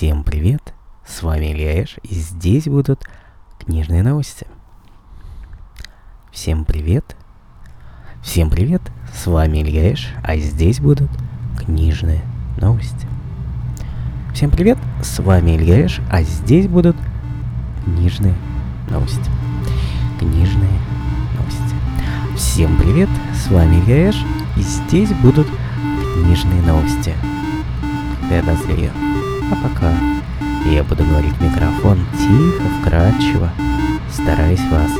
Всем привет, с вами Илья Эш, и здесь будут книжные новости. Всем привет, всем привет, с вами Илья Эш, а здесь будут книжные новости. Всем привет, с вами Илья Эш, а здесь будут книжные новости. Книжные новости. Всем привет, с вами Илья Эш, и здесь будут книжные новости. Это зря. А пока я буду говорить в микрофон тихо, вкрадчиво, стараясь вас.